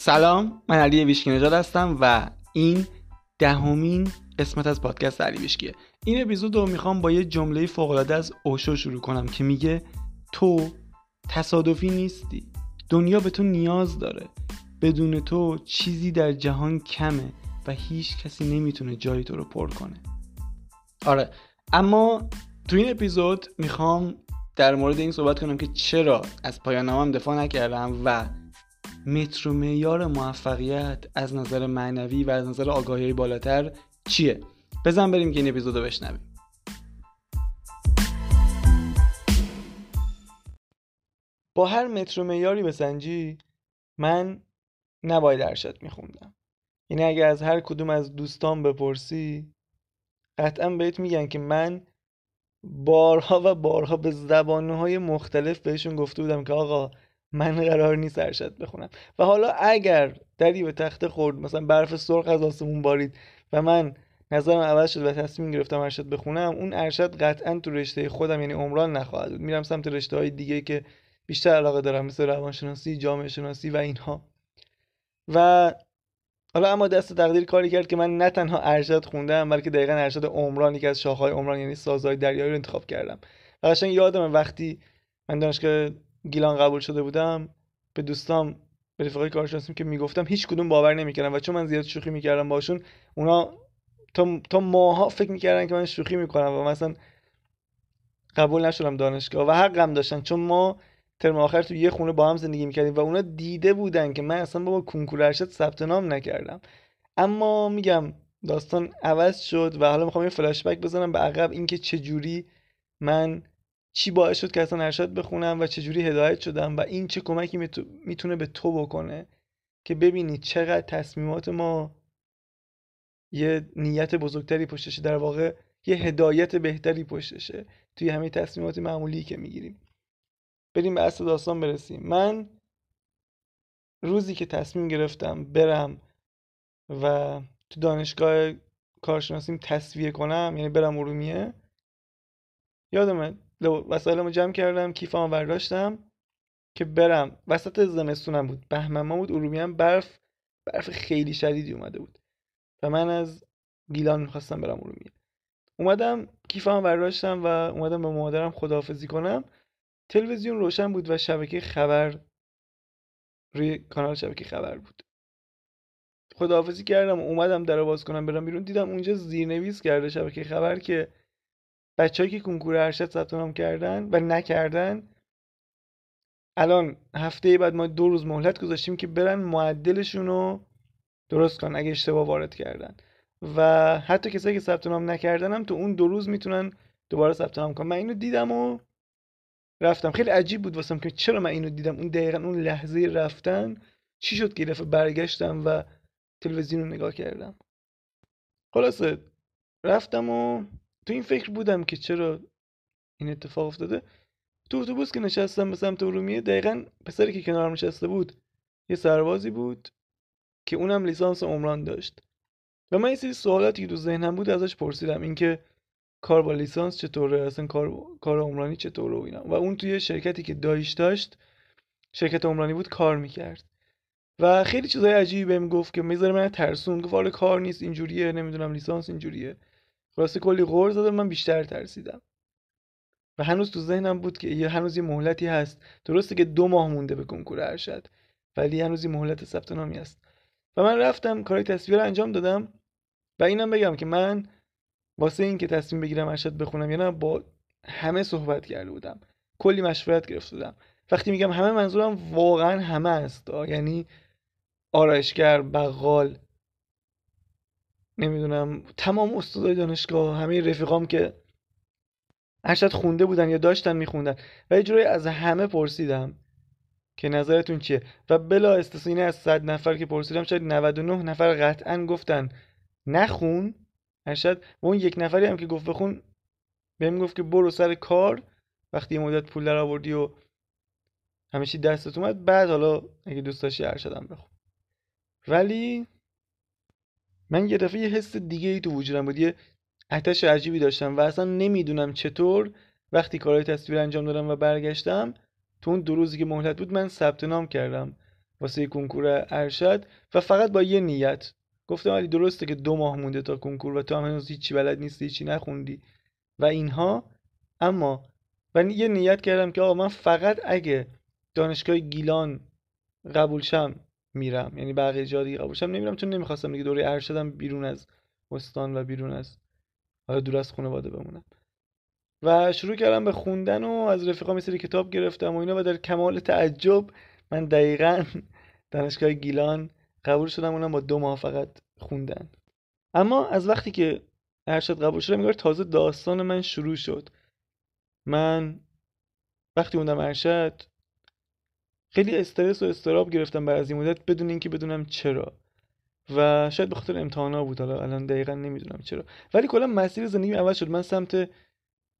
سلام من علی ویشکی نژاد هستم و این دهمین قسمت از پادکست علی ویشکیه این اپیزود رو می‌خوام با یه جمله فوقالعاده از اوشو شروع کنم که میگه تو تصادفی نیستی. دنیا به تو نیاز داره. بدون تو چیزی در جهان کمه و هیچ کسی نمی‌تونه جای تو رو پر کنه. آره اما تو این اپیزود می‌خوام در مورد این صحبت کنم که چرا از پایان نامم دفاع نکردم و متر و معیار موفقیت از نظر معنوی و از نظر آگاهی بالاتر چیه؟ بزن بریم که این اپیزود رو بشنویم. با هر متر و معیاری بسنجی من نباید ارشد میخوندم. یعنی اگه از هر کدوم از دوستان بپرسی قطعا بهت میگن که من بارها و بارها به زبانهای مختلف بهشون گفته بودم که آقا من قرار نیست ارشد بخونم. و حالا اگر دری به تخته خورد مثلا برف سرخ از آسمون بارید و من نظرم عوض شد و تصمیم گرفتم ارشد بخونم اون ارشد قطعا تو رشته خودم یعنی عمران نخواهد بود. میرم سمت رشته های دیگه که بیشتر علاقه دارم مثل روانشناسی جامعه شناسی و اینها. و حالا اما دست تقدیر کاری کرد که من نه تنها ارشد خوندم بلکه دقیقا ارشد عمران یکی از شاخهای عمران یعنی سازهای دریایی رو انتخاب کردم. و قشنگ یادم وقتی من دانشگاه گیلان قبول شده بودم به دوستام به رفقای کارشناسیم که می‌گفتم هیچ کدوم باور نمی‌کردم و چون من زیاد شوخی می‌کردم باشون اونا تا تا ماها فکر می‌کردن که من شوخی می‌کنم و مثلا قبول نشدم دانشگاه و حقم داشتن. چون ما ترم آخر تو یه خونه با هم زندگی می‌کردیم و اونا دیده بودن که من اصلا بابا کنکور ارشد ثبت نام نکردم. اما میگم داستان عوض شد و حالا می‌خوام یه فلاش بک بزنم به عقب اینکه چه جوری من چی باعث شد که اصلا ارشد بخونم و چجوری هدایت شدم و این چه کمکی می‌تونه به تو بکنه که ببینی چقدر تصمیمات ما یه نیت بزرگتری پشتشه در واقع یه هدایت بهتری پشتشه توی همه تصمیمات معمولی که می‌گیریم. بریم به اصل داستان برسیم. من روزی که تصمیم گرفتم برم و تو دانشگاه کارشناسیم تصویه کنم یعنی برم ارومیه یادمه وسایلمو جمع کردم کیفمو برداشتم که برم. وسط زمستونم بود. بهمن بود ارومیه برف برف خیلی شدیدی اومده بود. و من از گیلان می‌خواستم برم ارومیه. اومدم کیفمو برداشتم و اومدم به مادرم خداحافظی کنم. تلویزیون روشن بود و شبکه خبر روی کانال شبکه خبر بود. خداحافظی کردم اومدم در باز کنم برم بیرون. دیدم اونجا زیرنویس کرده شبکه خبر که بچه‌ای که کنکور ارشد ثبت نام کردن و نکردن الان هفته بعد ما دو روز مهلت گذاشتیم که برن معدلشون رو درست کن اگه اشتباه وارد کردن. و حتی کسایی که ثبت نام نکردن هم تو اون دو روز می‌تونن دوباره ثبت نام کنن. من اینو دیدم و رفتم. خیلی عجیب بود واسم که چرا من اینو دیدم؟ اون دقیقا اون لحظه رفتن چی شد که دفعه برگشتم و تلویزیون رو نگاه کردم. خلاصه رفتم و تو این فکر بودم که چرا این اتفاق افتاده. تو اتوبوس که نشستم به سمت ارومیه دقیقا پسری که کنارم نشسته بود یه سربازی بود که اونم لیسانس عمران داشت. و من یه سری سوالاتی که تو ذهنم بود ازش پرسیدم. اینکه کار با لیسانس چطوره؟ اصلا کار کار عمرانی چطوره و اینا. و اون توی شرکتی که دایش داشت شرکت عمرانی بود کار می‌کرد. و خیلی چیزای عجیبی بهم گفت که می‌ذاره من ترسون. گفت آره کار نیست اینجوریه نمی‌دونم لیسانس اینجوریه. خلاصه کلی غور زدم من بیشتر ترسیدم. و هنوز تو ذهنم بود که یه هنوز یه مهلتی هست. درسته که دو ماه مونده به کنکور ارشد ولی هنوز یه مهلت ثبت نامی هست. و من رفتم کارای تصویر رو انجام دادم. و اینم بگم که من واسه اینکه تصمیم بگیرم ارشد بخونم یا نه با همه صحبت کرده بودم. کلی مشورت گرفته بودم. وقتی میگم همه منظورم واقعا همه است. یعنی آرایشگر بقال نمی‌دونم تمام استادای دانشگاه همه رفیقام که ارشد خونده بودن یا داشتن میخوندن. و یه جوری از همه پرسیدم که نظرتون چیه؟ و بلا استثنایی از صد نفر که پرسیدم شاید 99 نفر قطعا گفتن نخون. ارشد و اون یک نفری هم که گفت بخون بهم گفت که برو سر کار. وقتی یه مدت پول در آوردی و همیشه دستت اومد بعد حالا اگه دوست داشتی ارشدم بخون. ولی من یه دفعه یه حس دیگه ای تو وجودم بود یه آتش عجیبی داشتم و اصلا نمی‌دونم چطور. وقتی کارهای تصویر انجام دادم و برگشتم تو اون دو روزی که مهلت بود من ثبت نام کردم واسه کنکور ارشد و فقط با یه نیت. گفتم علی درسته که دو ماه مونده تا کنکور و تو هم هنوز هیچی بلد نیستی هیچی نخوندی. و اینها. اما و یه نیت کردم که آقا من فقط اگه دانشگاه گیلان قبول شم میرم. یعنی بقیه جا دیگه قبول شم نمیرم چون نمی‌خواستم دیگه دوره ارشدم بیرون از استان و بیرون از حالا دور از خانواده بمونم. و شروع کردم به خوندن و از رفیقام یه سری کتاب گرفتم و اینا و در کمال تعجب من دقیقا دانشگاه گیلان قبول شدم اونم با دو ماه فقط خوندن. اما از وقتی که ارشد قبول شدم انگار تازه داستان من شروع شد. من وقتی اوندم ارشد خیلی استرس و استراب گرفتم بعد از این مدت بدون اینکه بدونم چرا. و شاید به خاطر امتحانا بود حالا الان دقیقا نمی‌دونم چرا. ولی کلا مسیر زندگی عوض شد. من سمت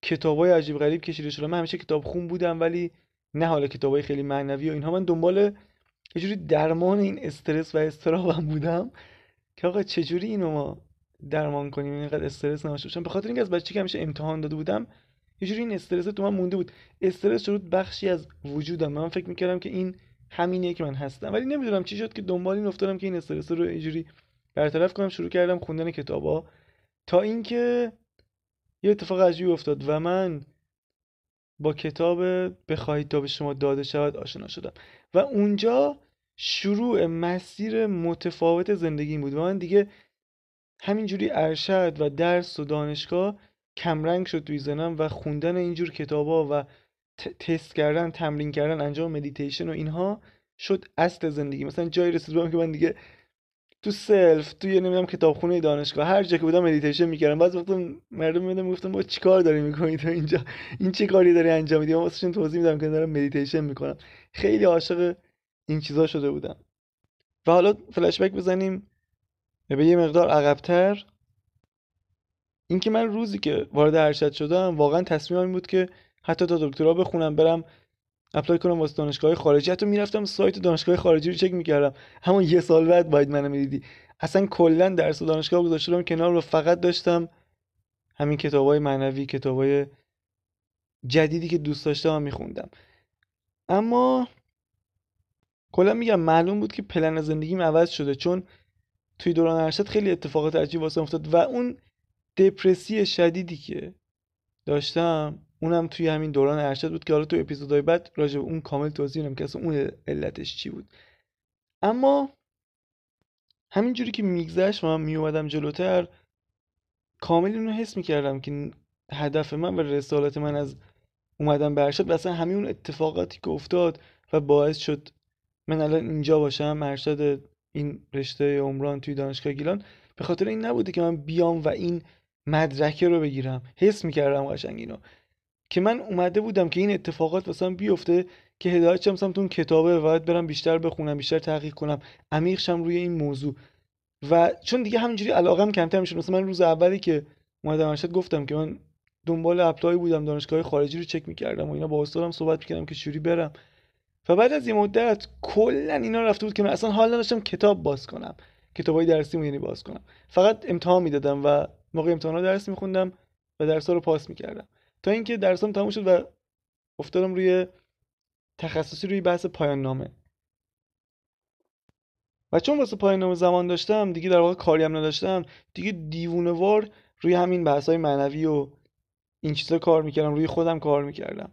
کتابای عجیب غریب کشیده شدم. من همیشه کتاب خون بودم ولی نه حالا کتابای خیلی معنوی و اینها. من دنبال یه جوری درمان این استرس و استرابم بودم که آقا چجوری اینو ما درمان کنیم؟ اینقدر استرس نباشه. به خاطر اینکه از بچگی همیشه امتحان داده بودم یه جوری این استرس تو من مونده بود. استرس شد بخشی از وجودم. من فکر می‌کردم که این همینه که من هستم. ولی نمی‌دونم چی شد که دنبال این افتادم که این استرس رو اینجوری برطرف کنم. شروع کردم خوندن کتابا. تا اینکه یه اتفاق عجیبی افتاد و من با کتاب بخواهید تا به شما داده شود آشنا شدم. و اونجا شروع مسیر متفاوت زندگی بود. و من دیگه همینجوری ارشد و درس و دانشگاه کمرنگ شد توی ذهنم و خوندن اینجور کتابا و تست کردن تمرین کردن انجام مدیتیشن و اینها شد اصل زندگی. مثلا جایی رسیده بودم که من دیگه تو سلف توی نمی‌دونم کتابخونه دانشگاه هر جا که بودم مدیتیشن می‌کردم. بعضی وقتا مردم می‌دیدن می‌گفتن بابا چیکار داری می‌کنی تو اینجا؟ این چه کاری داری انجام میدی؟ من واسه توضیح میدم که دارم مدیتیشن می‌کنم. خیلی عاشق این چیزا شده بودم. و حالا فلش بک بزنیم. به یه مقدار عقبتر. اینکه من روزی که وارد ارشد شدم واقعا تصمیمم این بود که حتی تا دکترا بخونم برم apply کنم واسه دانشگاه خارجی. حتی می‌رفتم سایت دانشگاه خارجی رو چک می‌کردم. همون یه سال بعد باید منو می‌دیدی. اصلا کلا درس دانشگاه گذاشته کنار و فقط داشتم همین کتابای معنوی کتابای جدیدی که دوست داشتم میخوندم. اما کلا میگم معلوم بود که پلن زندگیم عوض شده چون توی دوران ارشد خیلی اتفاقات عجیب واسه افتاد و اون دپرسی شدیدی که داشتم. اونم توی همین دوران ارشد بود که حالا تو اپیزودهای بعد راجع به اون کامل توضیح میدم که اصلا اون علتش چی بود. اما همینجوری که میگذشت و من میومدم جلوتر کامل اینو حس می‌کردم که هدف من و رسالت من از اومدم به ارشد و اصلا همین اون اتفاقاتی که افتاد و باعث شد من الان اینجا باشم ارشد این رشته عمران توی دانشگاه گیلان. به خاطر این نبوده که من بیام و این مدرکه رو بگیرم. حس می‌کردم قشنگ اینو. که من اومده بودم که این اتفاقات واسم بیفته که هدایت شم سمت اون کتابه و باید برم بیشتر بخونم بیشتر تحقیق کنم. عمیق شم روی این موضوع. و چون دیگه همینجوری علاقم کمتر میشه مثلا من روز اولی که اومدم ارشد گفتم که من دنبال اپلای بودم دانشگاه خارجی رو چک می‌کردم و اینا با استادم صحبت می‌کردم که شوری برم. و بعد از این مدت کلا اینا رفته بود که من اصلا حال نداشتم کتاب باز کنم. کتابای درسی یعنی باز کنم. فقط امتحان می‌دادم و موقع امتحانا درس میخوندم و درس رو پاس می‌کردم. تا اینکه درسام تموم شد و افتادم روی تخصصی روی بحث پایان نامه و چون واسه پایان نامه زمان داشتم دیگه در واقع کاری هم نداشتم دیگه دیوونه وار روی همین بحث های معنوی و این چیزا کار می‌کردم روی خودم کار می‌کردم.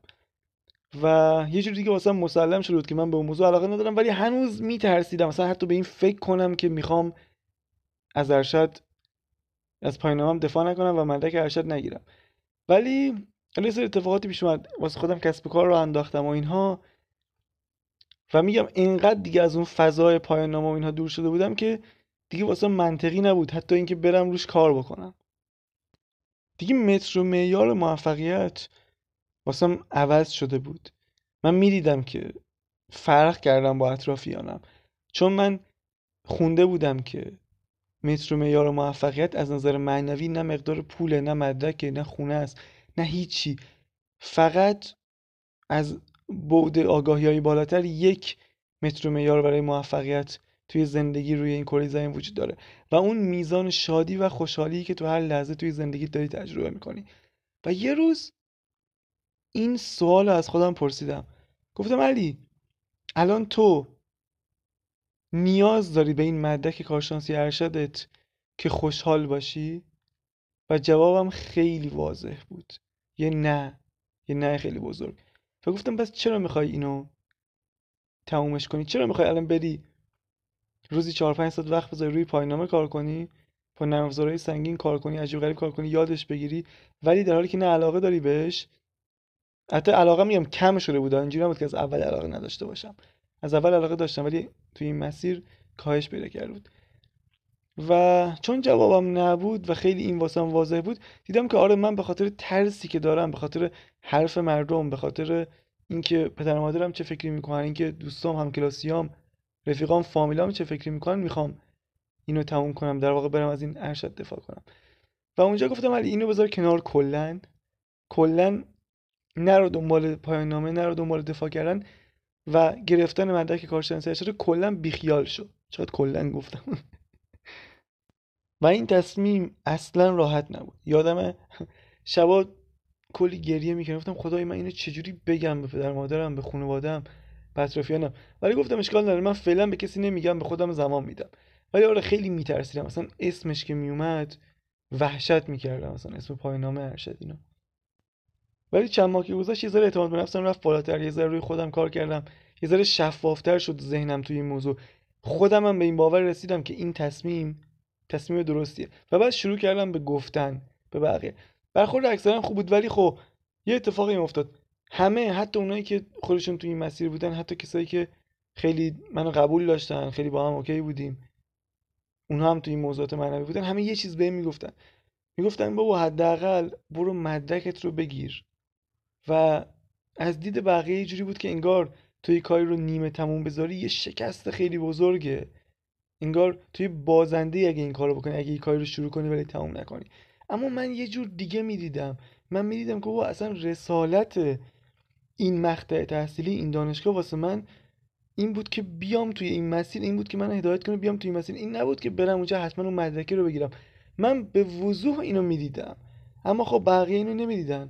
و یه جور دیگه واسه مسلم شده بود که من به اون موضوع علاقه ندارم ولی هنوز میترسیدم. مثلا حتی به این فکر کنم که می‌خوام از ارشد از پایانم دفاع نکنم و مدرک ارشد نگیرم. ولی یه سری اتفاقاتی پیش اومد. واسه خودم کسب کار رو انداختم و اینها. و میگم اینقدر دیگه از اون فضای پایان و اینها دور شده بودم که دیگه واسه منطقی نبود. حتی اینکه برم روش کار بکنم. دیگه متر و معیار موفقیت واسم عوض شده بود. من می‌دیدم که فرق کردم با اطرافیانم. چون من خونده بودم که متر و معیار موفقیت از نظر معنوی نه مقدار پوله نه مدرکه نه خونه است نه هیچی. فقط از بعد آگاهی های بالاتر یک متر و معیار برای موفقیت توی زندگی روی این کره زمین وجود داره. و اون میزان شادی و خوشحالی که تو هر لحظه توی زندگی داری تجربه می‌کنی. و یه روز این سوال از خودم پرسیدم. گفتم علی الان تو نیاز داری به این مدرک کارشناسی ارشدت که خوشحال باشی؟ و جوابم خیلی واضح بود. یه نه. یه نه خیلی بزرگ. و گفتم پس چرا می‌خوای اینو تمومش کنی؟ چرا می‌خوای الان بری روزی چهار پنج ساعت وقت بذاری روی پایانامه کار کنی؟ با نرم سنگین کار کنی عجیب غریب کار کنی یادش بگیری ولی در حالی که نه علاقه داری بهش حتی علاقه میگم کم شده بود اینجوری نبود که از اول علاقه نداشته باشم. از اول علاقه داشتم ولی توی این مسیر کاهش پیدا کرده بود. و چون جوابم نبود و خیلی این واسم واضح بود دیدم که آره من به خاطر ترسی که دارم به خاطر حرف مردم به خاطر اینکه پدر مادرم چه فکری می‌کنن اینکه دوستام هم کلاسیام رفیقام فامیلام چه فکری می‌کنن می‌خوام اینو تموم کنم در واقع برم از این ارشد دفاع کنم. و اونجا گفتم ولی اینو بذار کنار کلا. کلا نرو دنبال پایان نامه نرو دنبال دفاع کردن. و گرفتن مدرک کارشناسی ارشد کلا بیخیال شو شاید کلا گفتم. و این تصمیم اصلا راحت نبود. یادم شبا کلی گریه می‌کردم. گفتم خدای من اینو چجوری بگم به پدر مادرم به خانواده‌ام به اطرافیانم؟ ولی گفتم اشکال نداره. من فعلا به کسی نمیگم به خودم زمان میدم. ولی آره خیلی میترسیدم. مثلا اسمش که میومد وحشت می‌کردم. مثلا اسم پایانامه ارشد اینا. ولی چند ماه که گذشت یه ذره اعتماد به نفسم رفت بالاتر یه ذره روی خودم کار کردم. یه ذره شفافتر شد ذهنم توی این موضوع. خودم هم به این باور رسیدم که این تصمیم تصمیم درستیه. و بعد شروع کردم به گفتن به بقیه. برخورد اکثرا خوب بود ولی خب یه اتفاقی افتاد. همه حتی اونایی که خودشون توی این مسیر بودن حتی کسایی که خیلی منو قبول داشتن خیلی با هم اوکی بودیم اونها هم توی این موضوعات معنوی بودن همه یه چیز بهم می‌گفتن. می‌گفتن بابا حداقل برو مدرکت رو بگیر. و از دید بقیه جوری بود که انگار توی کاری رو نیمه تموم بذاری یه شکست خیلی بزرگه. انگار توی بازنده اگه این کارو بکنی اگه این کاری رو شروع کنی ولی تموم نکنی. اما من یه جور دیگه می‌دیدم. من می‌دیدم که بابا اصلا رسالت این مقطع تحصیلی این دانشگاه واسه من این بود که بیام توی این مسیر این بود که من هدایت کنم بیام توی این مسیر. این نبود که برم اونجا حتما اون مدرکه رو بگیرم. من به وضوح اینو می‌دیدم. اما خب بقیه اینو نمی‌دیدن.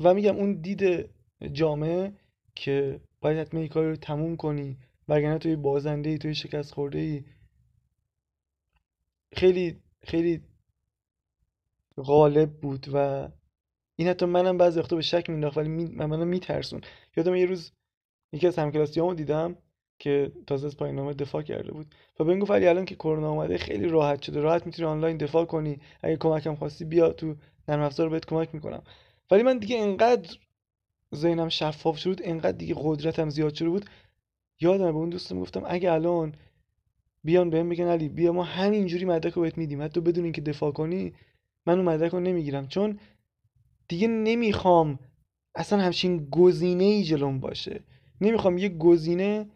و میگم اون دید جامعه که باید حتما این کاری رو تموم کنی وگرنه توی بازنده ای توی شکست خورده ای خیلی خیلی غالب بود و این حتی منم بعضی وقتا به شک مینداخت ولی می... من منو میترسون. یادم یه روز یکی از همکلاسیامو دیدم که تازه از پایان دفاع کرده بود و بهم گفت علی الان که کرونا اومده خیلی راحت شده راحت می‌تونی آنلاین دفاع کنی. اگه کمکم خواستی بیا تو نرم افزار بهت کمک می‌کنم. ولی من دیگه انقدر ذهنم شفاف شد انقدر دیگه قدرتم زیاد شده بود. یادم به اون دوستم گفتم اگه الان بیان بهم بگن علی بیا ما همینجوری مدرک رو بهت میدیم. حتی بدون اینکه دفاع کنی من اون مدرک رو نمی‌گیرم. چون دیگه نمی‌خوام اصلا همچین گزینه ای جلوم باشه. نمی‌خوام یه گزینه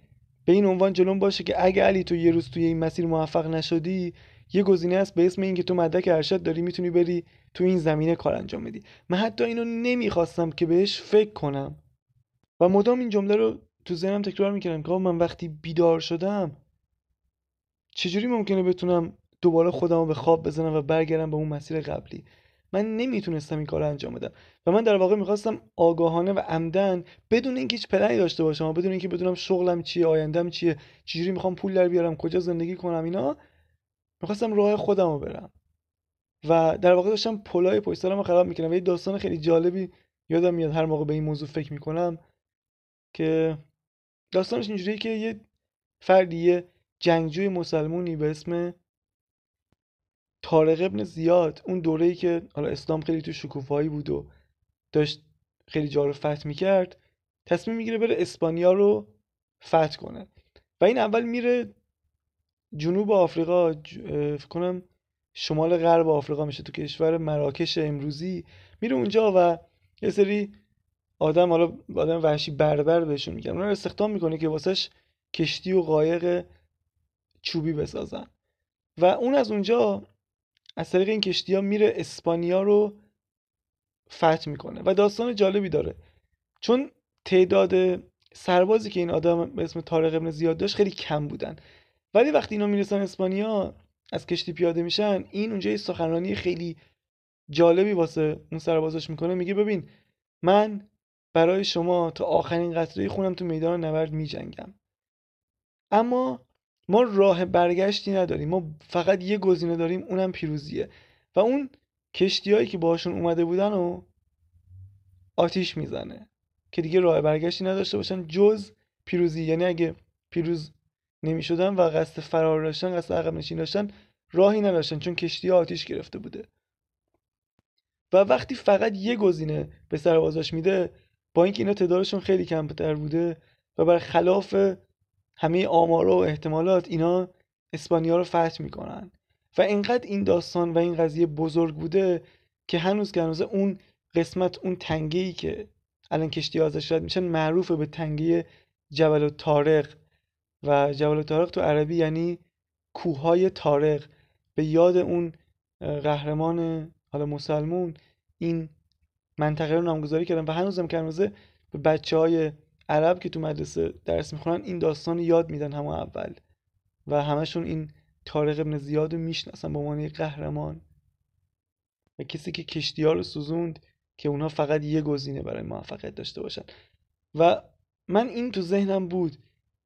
به این عنوان جلوم باشه که اگه علی تو یه روز توی این مسیر موفق نشدی یه گزینه هست به اسم اینکه تو مدرک ارشد داری می‌تونی بری تو این زمینه کار انجام بدی. من حتی اینو نمی‌خواستم که بهش فکر کنم. و مدام این جمله رو تو ذهنم تکرار می‌کردم که من وقتی بیدار شدم چجوری ممکنه بتونم دوباره خودم رو به خواب بزنم و برگردم به اون مسیر قبلی؟ من نمی‌تونستم این کار رو انجام بدم. و من در واقع می‌خواستم آگاهانه و عمدن بدون اینکه هیچ پلنی داشته باشم و بدون اینکه بدونم شغلم چیه آیندم چیه چجوری می‌خوام پول در بیارم کجا زندگی کنم اینا می‌خواستم راه خودم رو برم. و در واقع داشتم پلای پشت سرم رو خراب می‌کنم و یه داستان خیلی جالبی یادم میاد هر موقع به این موضوع فکر می‌کنم که داستانش اینجوریه که یه فردی یه جنگجوی مسلمونی به اسم طارق ابن زیاد اون دوره ای که حالا اسلام خیلی تو شکوفایی بود و داشت خیلی جا رو فتح می‌کرد تصمیم می‌گیره بره اسپانیا رو فتح کنه. و این اول میره جنوب آفریقا فکر کنم شمال غرب آفریقا میشه تو کشور مراکش امروزی. میره اونجا و یه سری آدم حالا آدم وحشی بربر بهشون میگن. اونا رو استخدام می‌کنه که واسش کشتی و قایق چوبی بسازن. و اون از اونجا از طریق این کشتی ها میره اسپانیا رو فتح می‌کنه و داستان جالبی داره. چون تعداد سربازی که این آدم به اسم طارق ابن زیاد داشت خیلی کم بودن. ولی وقتی اینا می‌رسن اسپانیا از کشتی پیاده میشن این اونجا یه سخنرانی خیلی جالبی واسه اون سربازاش می‌کنه. میگه ببین من برای شما تا آخرین قطره خونم تو میدان نبرد میجنگم. اما ما راه برگشتی نداریم. ما فقط یه گزینه داریم اونم پیروزیه. و اون کشتیهایی که باشون اومده بودن و آتیش می‌زنه که دیگه راه برگشتی نداشته باشن جز پیروزی. یعنی اگه پیروز نمی شدن و قصد فرار داشتن قصد عقب نشین داشتن راهی نداشتن چون کشتی آتیش گرفته بوده. و وقتی فقط یه گزینه به سربازاش میده با اینکه اینا تعدادشون خیلی کمتر بوده و بر خلاف همه آمارا و احتمالات اینا اسپانیا رو فتح می‌کنن. و اینقدر این داستان و این قضیه بزرگ بوده که هنوز که هنوز اون قسمت اون تنگه ای که الان کشتی ازش رد میشن معروفه به تنگه جبل و تارق و جبل و تارق تو عربی یعنی کوههای تارق به یاد اون قهرمان حالا مسلمون این منطقه رو نامگذاری کردن و هنوزم که هنوزه به بچه های عرب که تو مدرسه درس می‌خونن این داستان یاد میدن همه اول. و همشون این تارق ابن زیاد رو می‌شناسن به عنوان قهرمان. و کسی که کشتی ها رو سوزوند که اونا فقط یه گزینه برای موفقیت داشته باشن. و من این تو ذهنم بود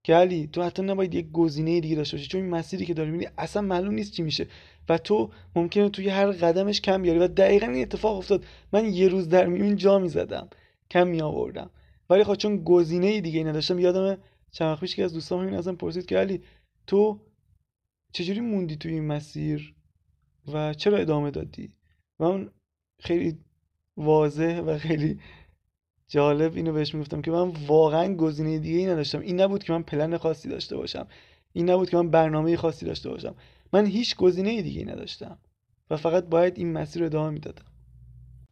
که علی تو حتی نباید یه گزینه دیگه داشته باشی چون این مسیری که داری میری اصلا معلوم نیست چی میشه. و تو ممکنه توی هر قدمش کم بیاری. و دقیقا این اتفاق افتاد. من یه روز در میون جا می‌زدم. کم می آوردم. ولی خب چون گزینه دیگه ای نداشتم یادم چند پیش که از دوستام همین ازم پرسید که علی تو چجوری موندی توی این مسیر؟ و چرا ادامه دادی؟ و من خیلی واضح و خیلی جالب اینو بهش می‌گفتم که من واقعا گزینه دیگه ای نداشتم. این نبود که من پلن خاصی داشته باشم. این نبود که من برنامه خاصی داشته باشم. من هیچ گزینه دیگه ای نداشتم و فقط باید این مسیر رو ادامه می‌دادم.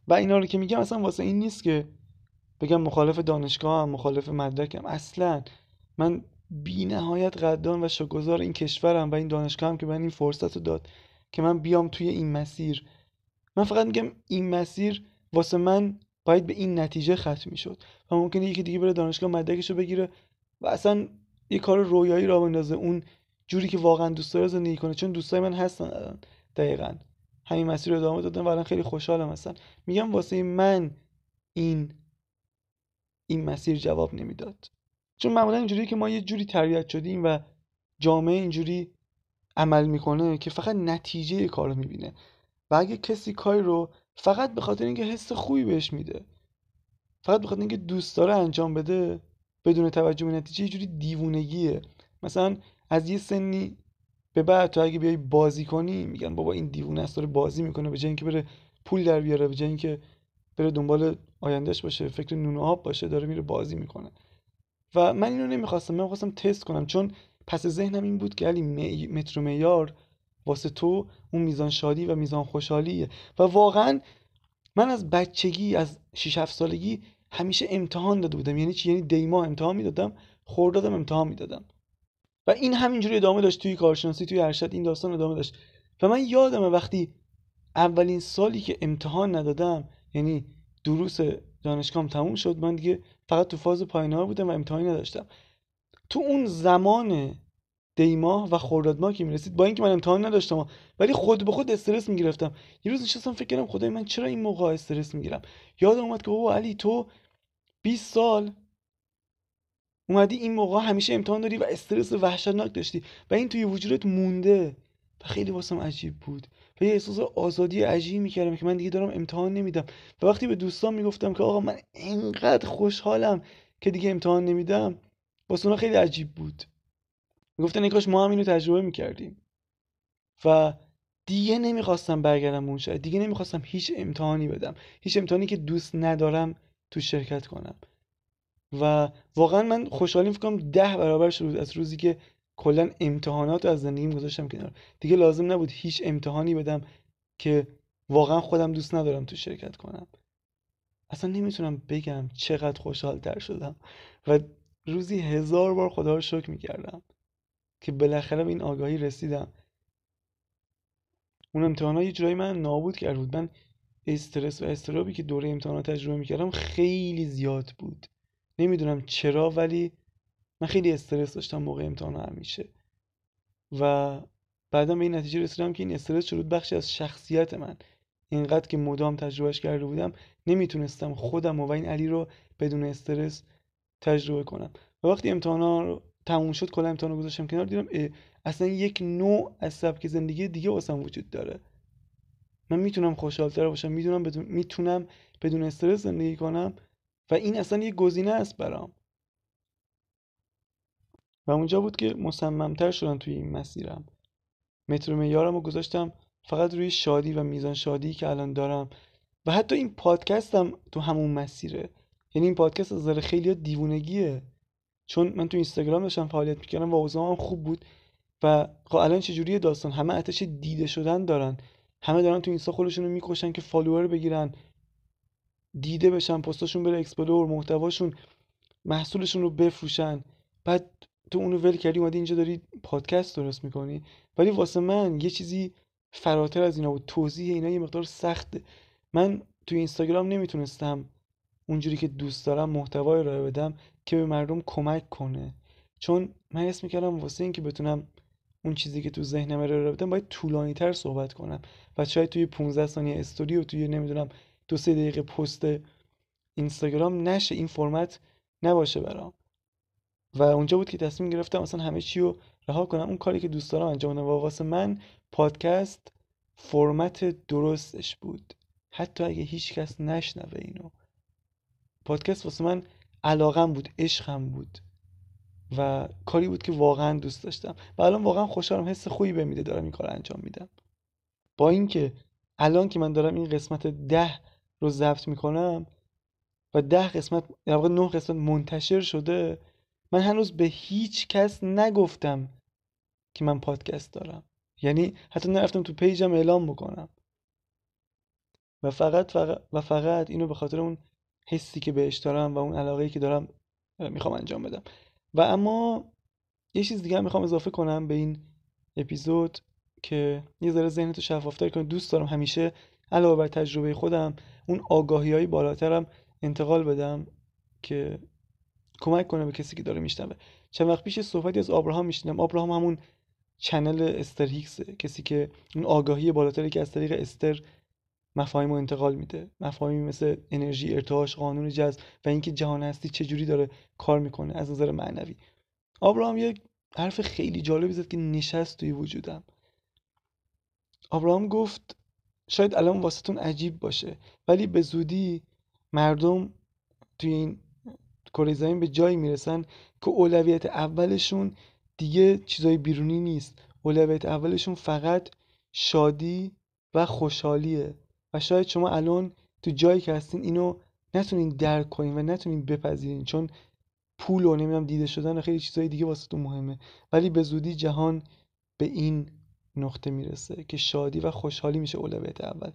و اینا رو که میگم اصلا واسه این نیست که بگم مخالف دانشگاه هم مخالف مدرکم. اصلا من بی نهایت قدردان و شکرگزار این کشورم و این دانشگاه هم که من این فرصت رو داد که من بیام توی این مسیر. من فقط میگم این مسیر واسه من باید به این نتیجه ختم می‌شد و ممکنه یکی دیگه بره دانشگاه مدرکش رو بگیره و اصلا یه کار رویایی را بندازه اون جوری که واقعا دوست داره زندگی کنه. چون دوستای من هستن الان دقیقا. همین مسیر رو ادامه دادن و الان خیلی خوشحالم هستن. میگم واسه من این این مسیر جواب نمی‌داد. چون معمولا اینجوری که ما یه جوری تربیت شدیم و جامعه اینجوری عمل می‌کنه که فقط نتیجه کار رو می‌بینه. و اگه کسی کاری رو فقط به خاطر اینکه حس خوبی بهش میده. فقط به خاطر اینکه دوست داره انجام بده بدون توجه به نتیجه یه جوری دیوونگیه. مثلا از یه سنی به بعد تو اگه بیای بازی کنی میگن بابا این دیوونه است داره بازی می‌کنه به جای اینکه بره پول در بیاره به جای اینکه بره دنبال آیندهش باشه فکر نون آب باشه داره میره بازی می‌کنه. و من اینو نمی‌خواستم من می‌خواستم تست کنم چون پس ذهنم این بود که علی مترو میار واسه تو اون میزان شادی و میزان خوشحالیه و واقعا من از بچگی از 6 7 سالگی همیشه امتحان داده بودم. یعنی چی؟ یعنی دیما امتحان می‌دادم خوردادم امتحان می‌دادم. و این همینجوری ادامه داشت توی کارشناسی توی ارشد این داستان ادامه داشت. و من یادمه وقتی اولین سالی که امتحان ندادم یعنی دروس دانشگاهم تموم شد من دیگه فقط تو فاز پایینار بودم و امتحانی نداشتم. تو اون زمان دیما و خرداد ماه که می‌رسید با اینکه من امتحان نداشتم ولی خود به خود استرس می‌گرفتم. یه روز نشستم فکر کردم خدای من چرا این موقع استرس می‌گیرم؟ یادم اومد که بابا علی تو 20 سال اومدی این موقع همیشه امتحان داری و استرس وحشتناک داشتی و این توی وجودت مونده و خیلی واسم عجیب بود و یه احساس آزادی عجیبی می‌کردم که من دیگه دارم امتحان نمیدم. و وقتی به دوستان می‌گفتم که آقا من اینقدر خوشحالم که دیگه امتحان نمیدم واسه خیلی عجیب بود. می‌گفتن کاش ما هم اینو تجربه می‌کردیم. و دیگه نمی‌خواستم برگردم اون شاید دیگه نمی‌خواستم هیچ امتحانی بدم. هیچ امتحانی که دوست ندارم تو شرکت کنم. و واقعا من خوشحالیم فکرم ده برابر شد از روزی که کلا امتحانات از زندگیم گذاشتم کنار. دیگه لازم نبود هیچ امتحانی بدم که واقعا خودم دوست ندارم تو شرکت کنم. اصلا نمی‌تونم بگم چقدر خوشحال تر شدم. و روزی هزار بار خدا رو شکر می‌کردم. که بالاخره به این آگاهی رسیدم. اون امتحانات یه جورایی من نابود کرد بود. من استرس و استرابی که دوره امتحانات تجربه می‌کردم خیلی زیاد بود. نمی‌دونم چرا ولی من خیلی استرس داشتم موقع امتحان همیشه. و بعدا به این نتیجه رسیدم که این استرس شروع بخشی از شخصیت من. اینقدر که مدام تجربهش کرده بودم نمی‌تونستم خودم و, این علی رو بدون استرس تجربه کنم. و وقتی امتحانا رو تموم شد کلا امتحان رو گذاشتم کنار دیدم اصلا یک نوع از سبک زندگی دیگه واسم وجود داره. من می‌تونم خوشحالتر باشم می‌تونم بدون می‌تونم بدون استرس زندگی کنم و این اصلا یه گزینه است برام. و اونجا بود که مصممتر شدم توی این مسیرم. متر میارم رو گذاشتم فقط روی شادی و میزان شادی که الان دارم. و حتی این پادکستم تو همون مسیره. یعنی این پادکست از نظر خیلی دیوونگیه. چون من تو اینستاگرام داشتم فعالیت می‌کردم و اوضاعم خوب بود. و خب الان چجوری داستان؟ همه اتش دیده شدن دارن. همه دارن تو اینستا خودشون رو می‌کشن که follower بگیرن. دیده بشن پستاشون بره explore محتواشون محصولشون رو بفروشن. بعد تو اونو ول کردی اومدی اینجا داری پادکست درست می‌کنی. ولی واسه من یه چیزی فراتر از اینا بود. توضیح اینا یه مقدار سخته. من تو اینستاگرام نمی‌تونستم اونجوری که دوست دارم محتوایی ارائه بدم. که به مردم کمک کنه. چون من اسم می‌کردم واسه اینکه بتونم اون چیزی که تو ذهنم ارائه بدم باید طولانی تر صحبت کنم و شاید توی 15 ثانیه استوری و توی نمی‌دونم دو سه دقیقه پست اینستاگرام نشه این فرمت نباشه برام. و اونجا بود که تصمیم گرفتم اصلا همه چی رو رها کنم. اون کاری که دوست دارم انجام بدم واسه من پادکست فرمت درستش بود. حتی اگه هیچ کس نشنوه اینو. پادکست واسه من علاقم بود عشقم بود و کاری بود که واقعا دوست داشتم. و الان واقعا خوشحالم حس خوبی به میده دارم این کار انجام میدم. با اینکه الان که من دارم این قسمت ده رو ضبط می‌کنم و ده قسمت در واقع نه قسمت منتشر شده من هنوز به هیچ کس نگفتم که من پادکست دارم. یعنی حتی نرفتم تو پیجم اعلام بکنم. و فقط, فقط و فقط اینو به خاطر اون حسی که بهش دارم و اون علاقه که دارم می‌خوام انجام بدم. و اما یه چیز دیگه هم می‌خوام اضافه کنم به این اپیزود که یه ذره ذهنتو شفافتر کنه دوست دارم همیشه علاوه بر تجربه خودم اون آگاهی های بالاترم انتقال بدم که کمک کنه به کسی که داره میشنوه. چند وقت پیش صحبتی از آبراهام میشنم آبراهام همون چنل استر هیکس کسی که اون آگاهی بالاتری که از طریق استر مفاهیم رو انتقال میده. مفاهیمی مثل انرژی ارتعاش قانون جذب و اینکه جهان هستی چجوری داره کار می‌کنه از نظر معنوی. آبراهام یه حرف خیلی جالبی زد که نشست توی وجودم. آبراهام گفت شاید الان واسهتون عجیب باشه ولی به زودی مردم توی این کره زمین به جایی می‌رسن که اولویت اولشون دیگه چیزای بیرونی نیست. اولویت اولشون فقط شادی و خوشحالیه. و شاید شما الان تو جایی که هستین اینو نتونین درک کنین و نتونین بپذیرین چون پول و نمی‌دونم دیده شدن و خیلی چیزای دیگه واسه تو مهمه. ولی به زودی جهان به این نقطه می‌رسه که شادی و خوشحالی میشه اولویت اول.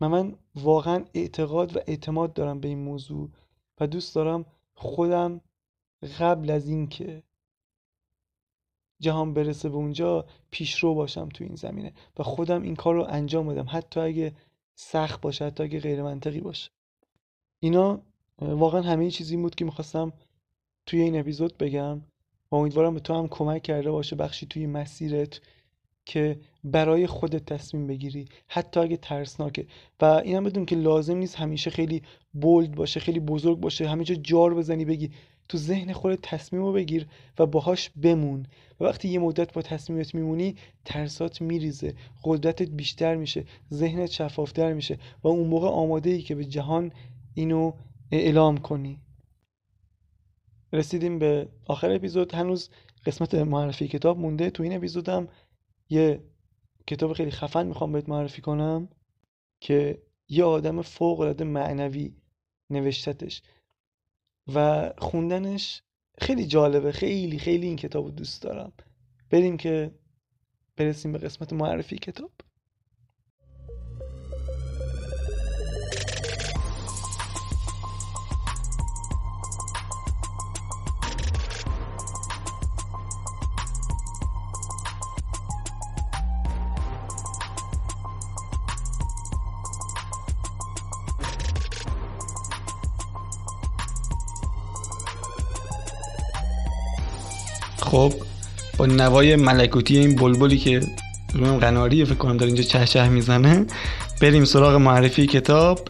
و من واقعا اعتقاد و اعتماد دارم به این موضوع و دوست دارم خودم قبل از اینکه جهان برسه به اونجا پیشرو باشم تو این زمینه و خودم این کار رو انجام بدم. حتی اگه سخت باشه حتی اگه غیر منطقی باشه. اینا واقعا همه چیزی بود که می‌خواستم توی این اپیزود بگم و امیدوارم به تو هم کمک کرده باشه بخشی توی مسیرت که برای خودت تصمیم بگیری حتی اگه ترسناکه. و اینم بدون که لازم نیست همیشه خیلی بولد باشه خیلی بزرگ باشه همینجا جار بزنی بگی تو ذهن خودت تصمیم رو بگیر و باهاش بمون. و وقتی یه مدت با تصمیمت میمونی ترسات میریزه قدرتت بیشتر میشه ذهنت شفافتر میشه و اون موقع آماده ای که به جهان اینو اعلام کنی. رسیدیم به آخر اپیزود. هنوز قسمت معرفی کتاب مونده. تو این اپیزودم یه کتاب خیلی خفن می‌خوام بهت معرفی کنم که یه آدم فوق العاده معنوی نوشتتش. و خوندنش خیلی جالبه. خیلی خیلی این کتاب دوست دارم. بریم که برسیم به قسمت معرفی کتاب. نوای ملکوتی این بلبلی که رویم قناریه فکر کنم داره اینجا چه چه می‌زنه. بریم سراغ معرفی کتاب.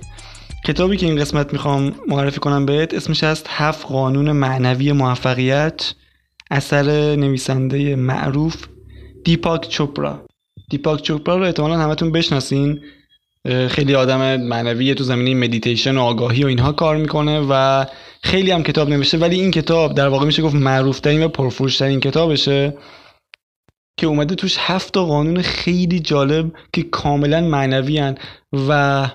کتابی که این قسمت می‌خوام معرفی کنم بهت اسمش هست هفت قانون معنوی موفقیت. اثر نویسنده معروف دیپاک چوپرا. دیپاک چوپرا رو احتمالا همتون بشناسین. خیلی آدم معنوی تو زمینه مدیتیشن و آگاهی و اینها کار می‌کنه و خیلی هم کتاب نوشته ولی این کتاب در واقع میشه گفت معروفترین و پرفروشترین کتابشه. که اومده توش هفت قانون خیلی جالب که کاملا معنوی هن و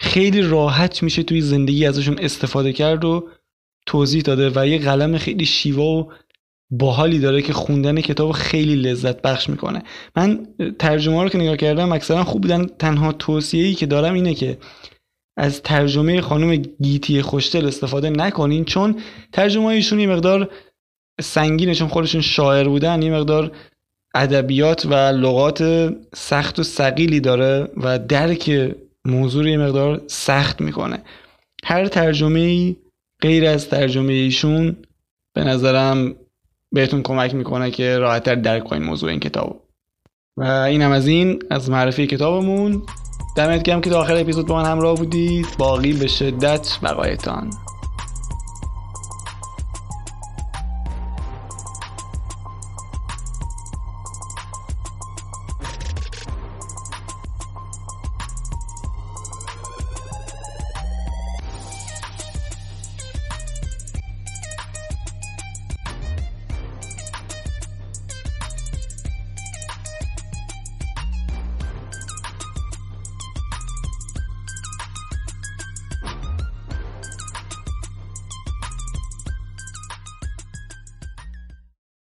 خیلی راحت میشه توی زندگی ازشون استفاده کرد و توضیح داده و یه قلم خیلی شیوا و باحالی داره که خوندن کتاب خیلی لذت بخش می‌کنه. من ترجمه رو که نگاه کردم اکثرا خوب بودن تنها توصیه‌ای که دارم اینه که از ترجمه خانم گیتی خوشتل استفاده نکنین چون ترجمه ایشون یه مقدار سنگینه چون خودشون شاعر بودن یه مقدار ادبیات و لغات سخت و سقیلی داره و درک موضوع یه مقدار سخت می‌کنه. هر ترجمه غیر از ترجمه ایشون به نظرم بهتون کمک می‌کنه که راحتتر درک کنین موضوع این کتاب و این هم از این از معرفی کتابمون. دمت گرم که تا آخر اپیزود با من همراه بودید. باقی به شدت بقایتان.